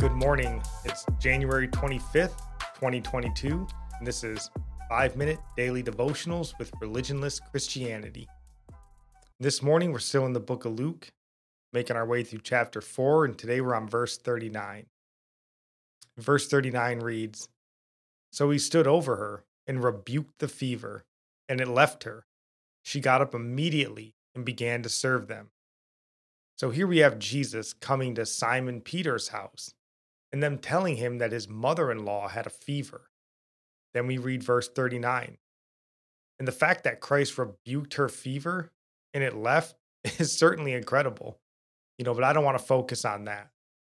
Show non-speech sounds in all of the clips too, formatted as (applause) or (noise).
Good morning. It's January 25th, 2022, and this is 5 Minute Daily Devotionals with Religionless Christianity. This morning, we're still in the book of Luke, making our way through chapter 4, and today we're on verse 39. Verse 39 reads So he stood over her and rebuked the fever, and it left her. She got up immediately and began to serve them. So here we have Jesus coming to Simon Peter's house and them telling him that his mother in law had a fever. Then we read verse 39. And the fact that Christ rebuked her fever and it left (laughs) is certainly incredible. You know, but I don't want to focus on that.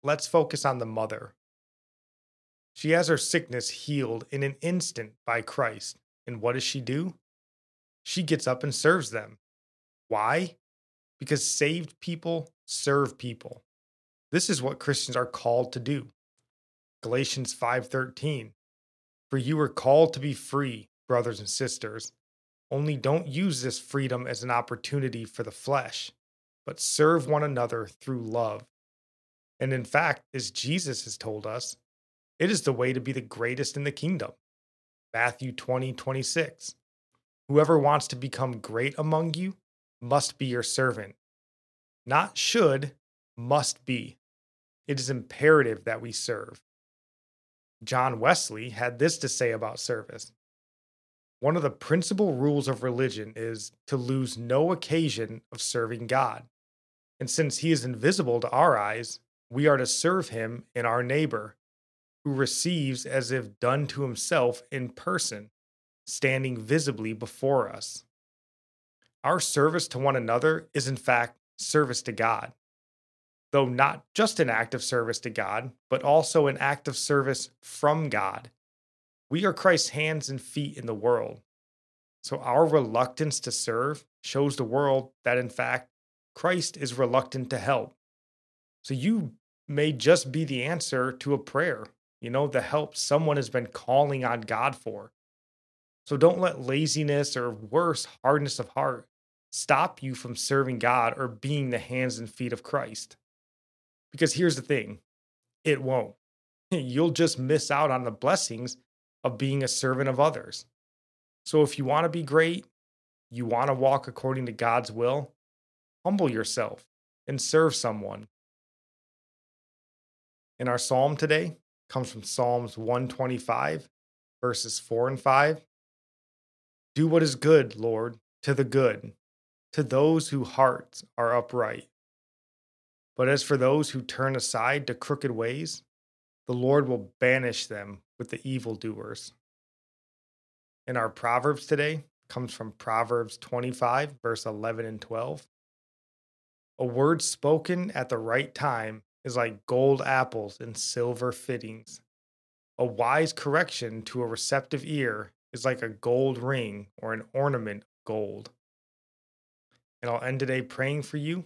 Let's focus on the mother. She has her sickness healed in an instant by Christ. And what does she do? She gets up and serves them. Why? Because saved people serve people. This is what Christians are called to do. Galatians 5:13 For you are called to be free, brothers and sisters. Only don't use this freedom as an opportunity for the flesh, but serve one another through love. And in fact, as Jesus has told us, it is the way to be the greatest in the kingdom. Matthew 20, 26. Whoever wants to become great among you must be your servant. Not should, must be. It is imperative that we serve. John Wesley had this to say about service. One of the principal rules of religion is to lose no occasion of serving God. And since he is invisible to our eyes, we are to serve him in our neighbor, who receives as if done to himself in person, standing visibly before us. Our service to one another is, in fact, service to God though not just an act of service to God, but also an act of service from God. We are Christ's hands and feet in the world. So our reluctance to serve shows the world that, in fact, Christ is reluctant to help. So you may just be the answer to a prayer, you know, the help someone has been calling on God for. So don't let laziness or worse, hardness of heart stop you from serving God or being the hands and feet of Christ. Because here's the thing it won't. (laughs) You'll just miss out on the blessings of being a servant of others. So if you want to be great, you want to walk according to God's will, humble yourself and serve someone. And our psalm today comes from Psalms 125, verses 4 and 5. Do what is good, Lord, to the good, to those whose hearts are upright. But as for those who turn aside to crooked ways, the Lord will banish them with the evildoers. And our Proverbs today comes from Proverbs 25, verse 11 and 12. A word spoken at the right time is like gold apples and silver fittings. A wise correction to a receptive ear is like a gold ring or an ornament of gold. And I'll end today praying for you